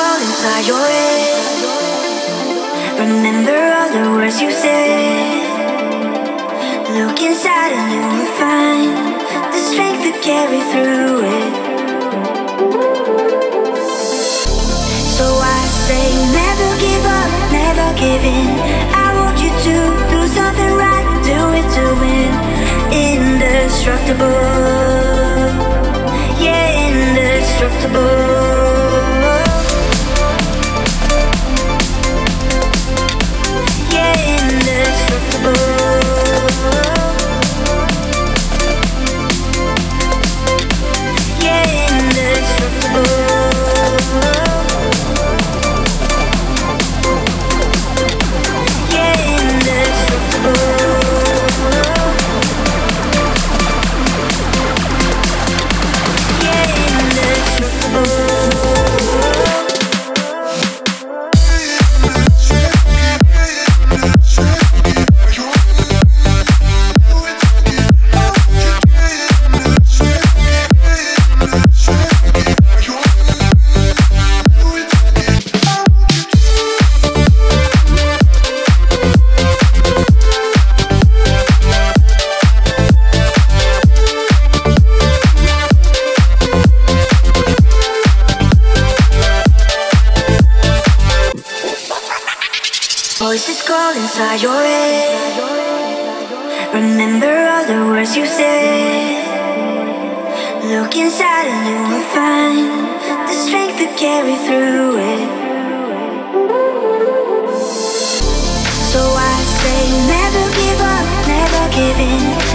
all inside your head. Remember all the words you said. Look inside and you will find the strength to carry through it. So I say, never give up, never give in. call inside your head. Remember all the words you said. Look inside and you will find the strength to carry through it. So I say, never give up, never give in.